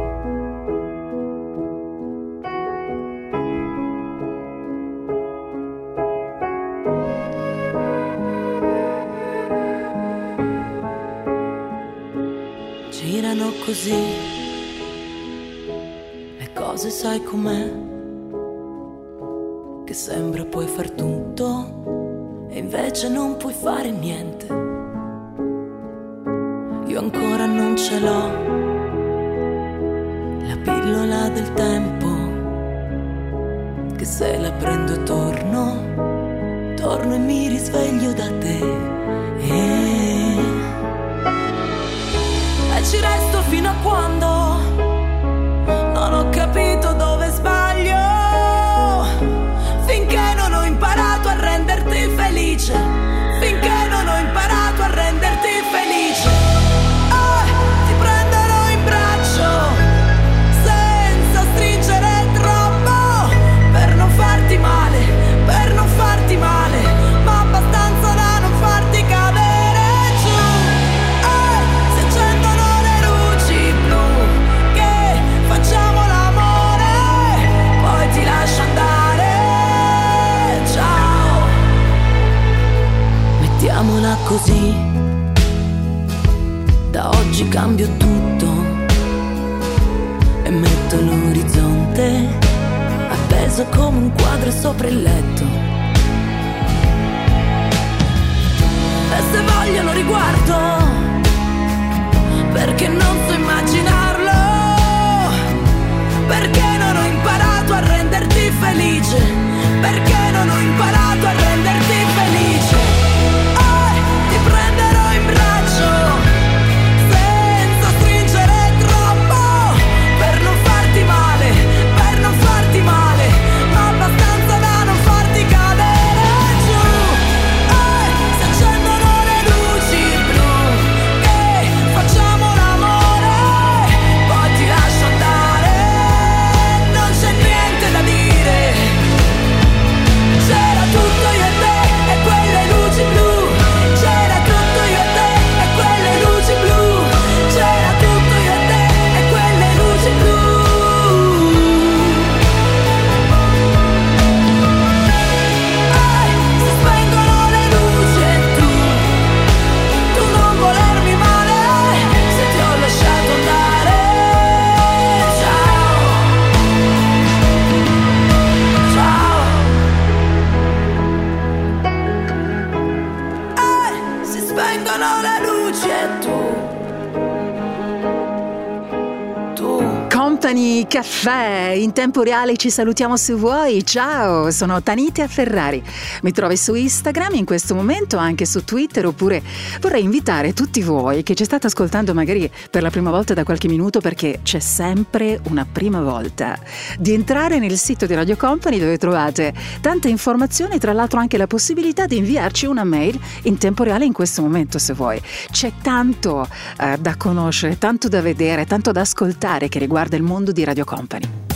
in tempo reale ci salutiamo se vuoi. Ciao, sono Tanitia Ferrari. Mi trovi su Instagram in questo momento, anche su Twitter, oppure vorrei invitare tutti voi che ci state ascoltando magari per la prima volta da qualche minuto, perché c'è sempre una prima volta, di entrare nel sito di Radio Company dove trovate tante informazioni, tra l'altro anche la possibilità di inviarci una mail in tempo reale in questo momento se vuoi. C'è tanto eh, da conoscere, tanto da vedere, tanto da ascoltare che riguarda il mondo di Radio Company.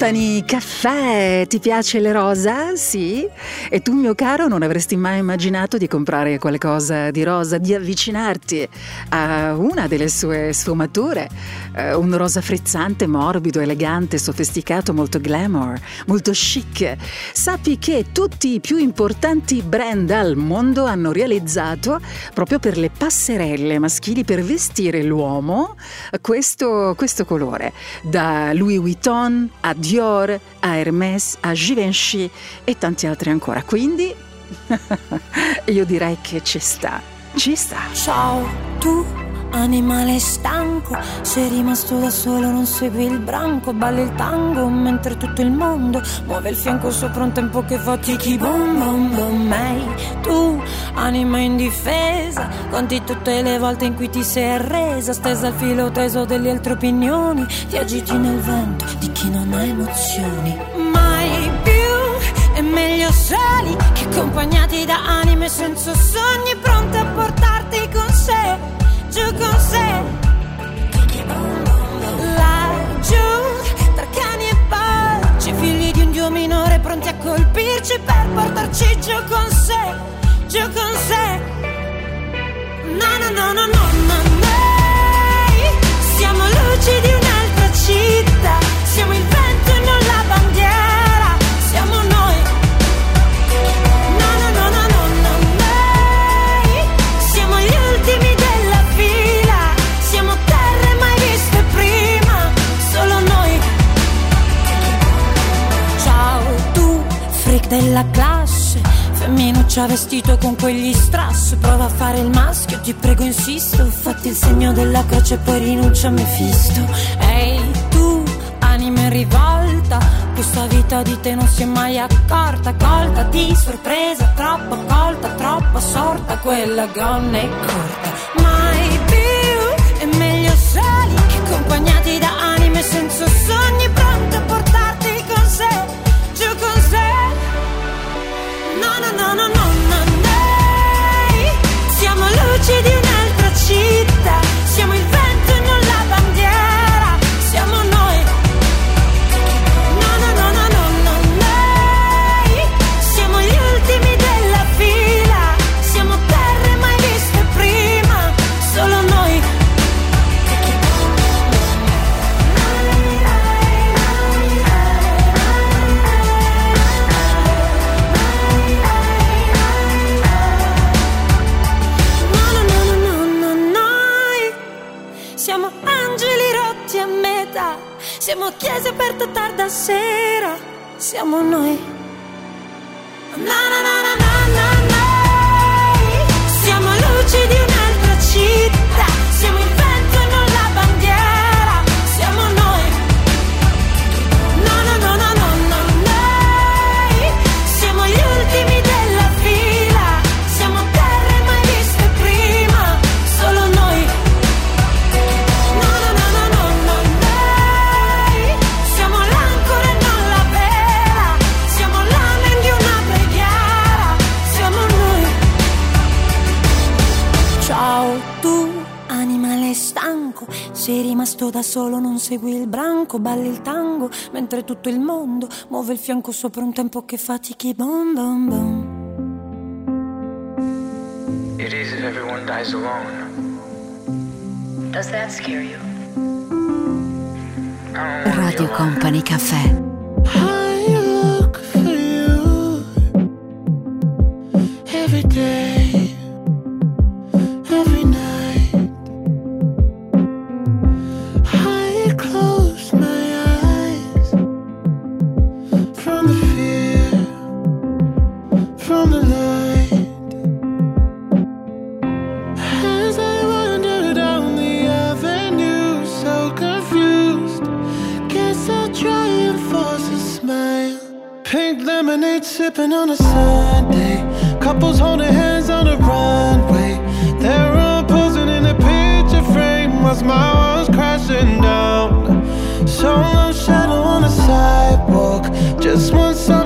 Company Caffè, ti piace le rosa? Sì? E tu, mio caro, non avresti mai immaginato di comprare qualcosa di rosa, di avvicinarti a una delle sue sfumature? Eh, un rosa frizzante, morbido, elegante, sofisticato, molto glamour, molto chic. Sappi che tutti i più importanti brand al mondo hanno realizzato, proprio per le passerelle maschili, per vestire l'uomo, questo, questo colore. Da Louis Vuitton a Dior, a Hermès, a Givenchy e tanti altri ancora. Quindi *laughs* io direi che ci sta, ci sta. Ciao, tu animale stanco, sei rimasto da solo, non segui il branco, balli il tango mentre tutto il mondo muove il fianco sopra un tempo che fa tiki boom boom boom. Ehi, tu anima indifesa, conti tutte le volte in cui ti sei arresa, stesa al filo teso delle altre opinioni, ti agiti nel vento di chi non ha emozioni. Mai più è meglio soli che accompagnati da anime senza sogni pronte a portarti con sé, giù con sé. Laggiù, tra cani e porci, figli di un dio minore pronti a colpirci per portarci giù con sé, giù con sé. No, no, no, no, no, no, noi siamo luci di un'altra città, siamo il vento e non la bandiera, della classe, femminuccia vestito con quegli strass, prova a fare il maschio, ti prego insisto, fatti il segno della croce e poi rinuncia a Mefisto. Ehi tu, anima in rivolta, questa vita di te non si è mai accorta, colta di sorpresa, troppo colta, troppo sorta, quella gonna è corta. Mai più è meglio soli che accompagnati da anime senza sogni, aperto tarda sera, siamo noi. Na, na, Da solo non segui il branco, balli il tango, mentre tutto il mondo muove il fianco sopra un tempo che fatichi. Bom, bom, bom. It is if everyone dies alone. Does that scare you? Radio Company Caffè. I look for you every day. just want some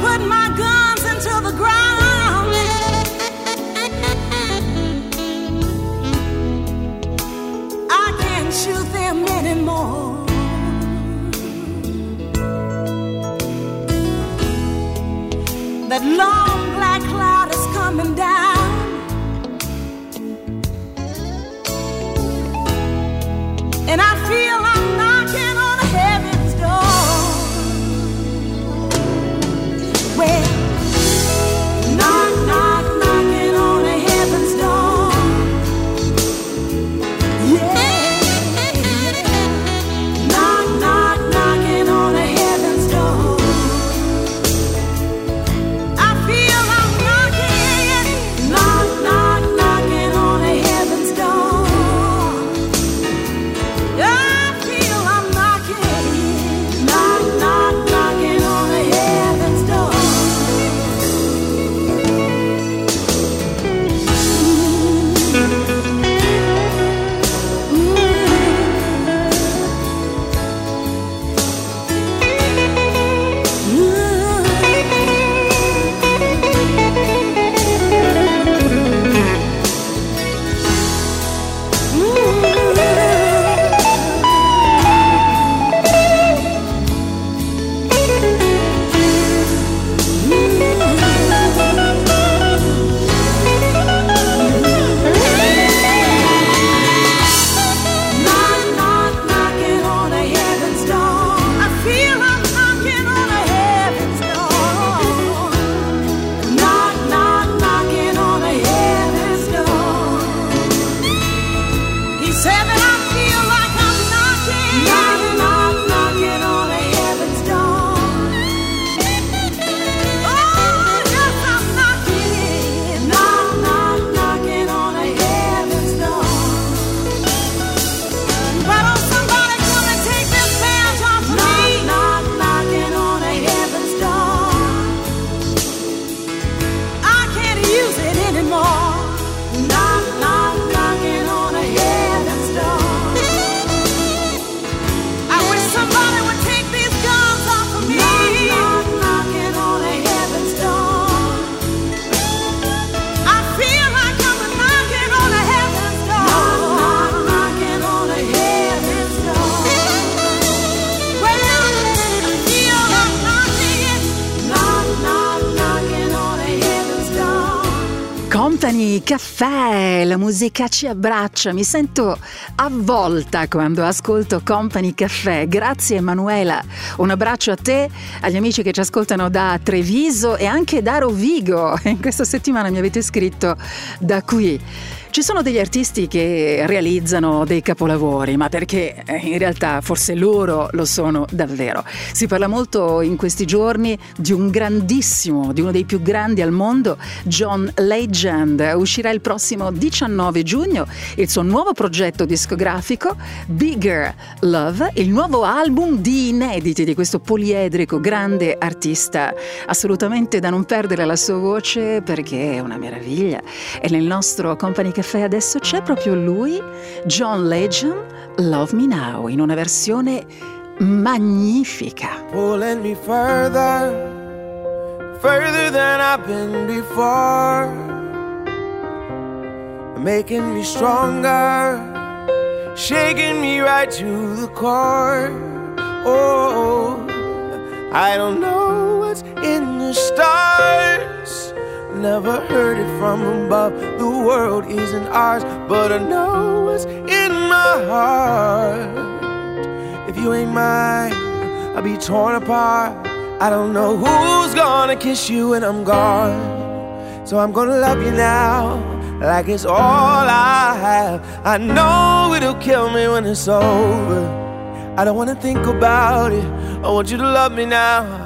put my guns into the ground. I can't shoot them anymore. That long musica ci abbraccia, mi sento avvolta quando ascolto Company Caffè. Grazie Emanuela, un abbraccio a te, agli amici che ci ascoltano da Treviso e anche da Rovigo. *laughs* In questa settimana mi avete scritto da qui. Ci sono degli artisti che realizzano dei capolavori, ma perché eh, in realtà forse loro lo sono davvero. Si parla molto in questi giorni di un grandissimo, di uno dei più grandi al mondo, John Legend. Uscirà il prossimo 19 giugno il suo nuovo progetto discografico, Bigger Love, il nuovo album di inediti di questo poliedrico grande artista. Assolutamente da non perdere la sua voce perché è una meraviglia. E nel nostro Company Caffè adesso c'è proprio lui, John Legend, Love Me Now, in una versione magnifica. pulling me further, further than I've been before, making me stronger, shaking me right to the core. Oh, I don't know what's in the stars. Never heard it from above. The world isn't ours, but I know what's in my heart. If you ain't mine, I'll be torn apart. I don't know who's gonna kiss you when I'm gone. So I'm gonna love you now, like it's all I have. I know it'll kill me when it's over. I don't wanna think about it. I want you to love me now.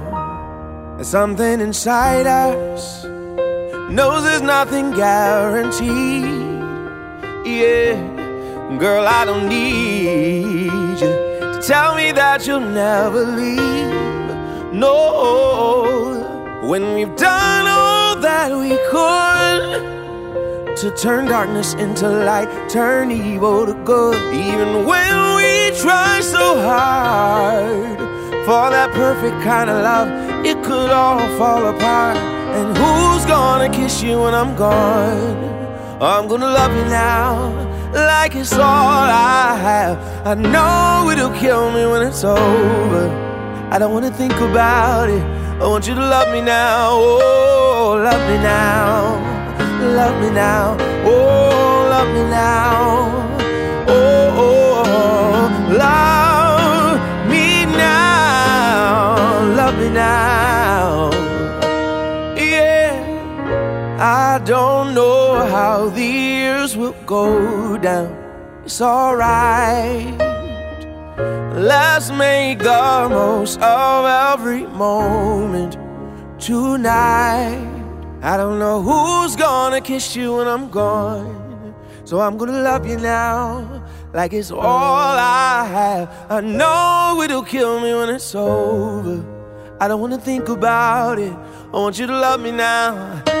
And something inside us knows there's nothing guaranteed. Yeah, girl, I don't need you to tell me that you'll never leave. No, when we've done all that we could to turn darkness into light, turn evil to good. Even when we try so hard for that perfect kind of love, it could all fall apart. And who's gonna kiss you when I'm gone? I'm gonna love you now, like it's all I have. I know it'll kill me when it's over. I don't wanna think about it. I want you to love me now. Oh, love me now. Love me now. Oh, love me now. Oh, I don't know how the years will go down. It's alright. Let's make the most of every moment tonight. I don't know who's gonna kiss you when I'm gone. So I'm gonna love you now, like it's all I have. I know it'll kill me when it's over. I don't wanna think about it. I want you to love me now.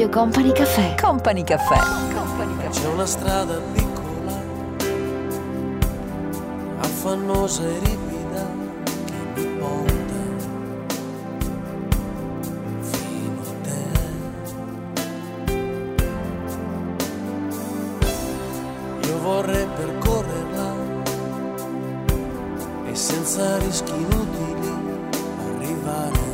Radio Company Caffè. Company Caffè. C'è una strada piccola, affannosa e ripida, che mi porta fino a te. Io vorrei percorrerla e senza rischi inutili arrivare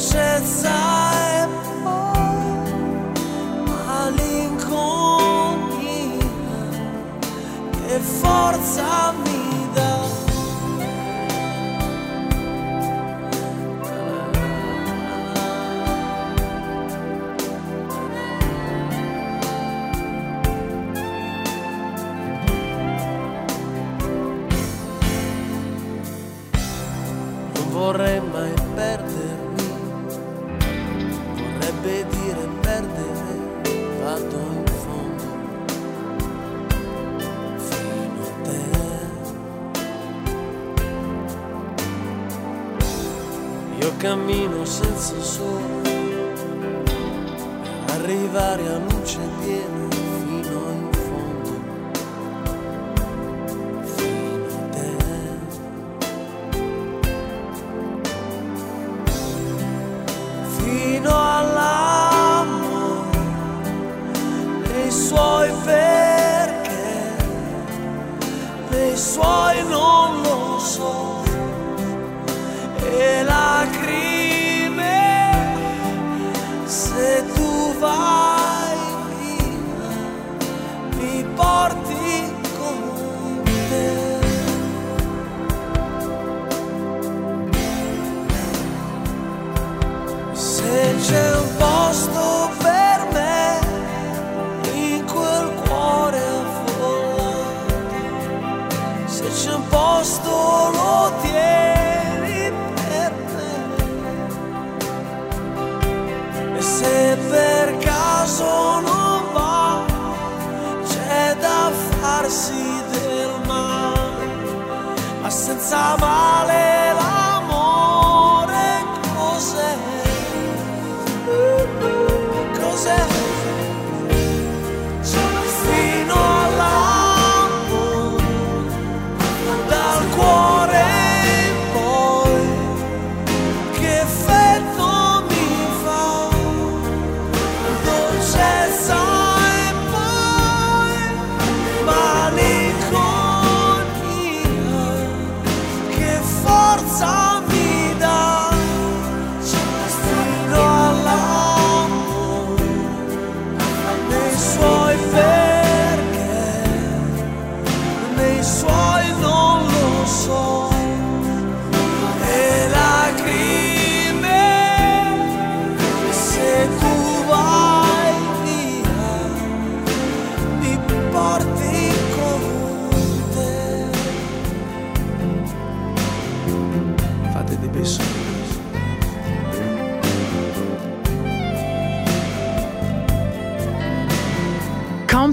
dolcezza e poi che forza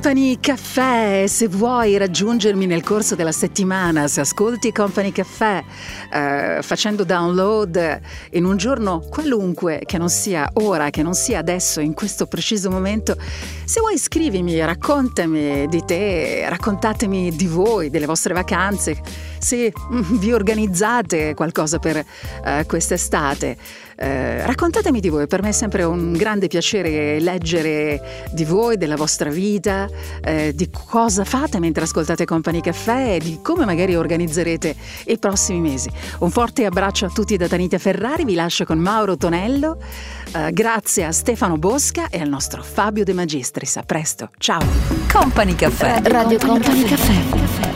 Company Caffè, se vuoi raggiungermi nel corso della settimana, se ascolti Company Caffè eh, facendo download in un giorno qualunque, che non sia ora, che non sia adesso, in questo preciso momento, se vuoi scrivimi, raccontami di te, raccontatemi di voi, delle vostre vacanze, se vi organizzate qualcosa per eh, quest'estate. Eh, raccontatemi di voi, per me è sempre un grande piacere leggere di voi, della vostra vita, eh, di cosa fate mentre ascoltate Company Caffè e di come magari organizzerete i prossimi mesi. Un forte abbraccio a tutti da Tanita Ferrari, vi lascio con Mauro Tonello, eh, grazie a Stefano Bosca e al nostro Fabio De Magistris. A presto, ciao! Company Caffè. Radio Company Caffè.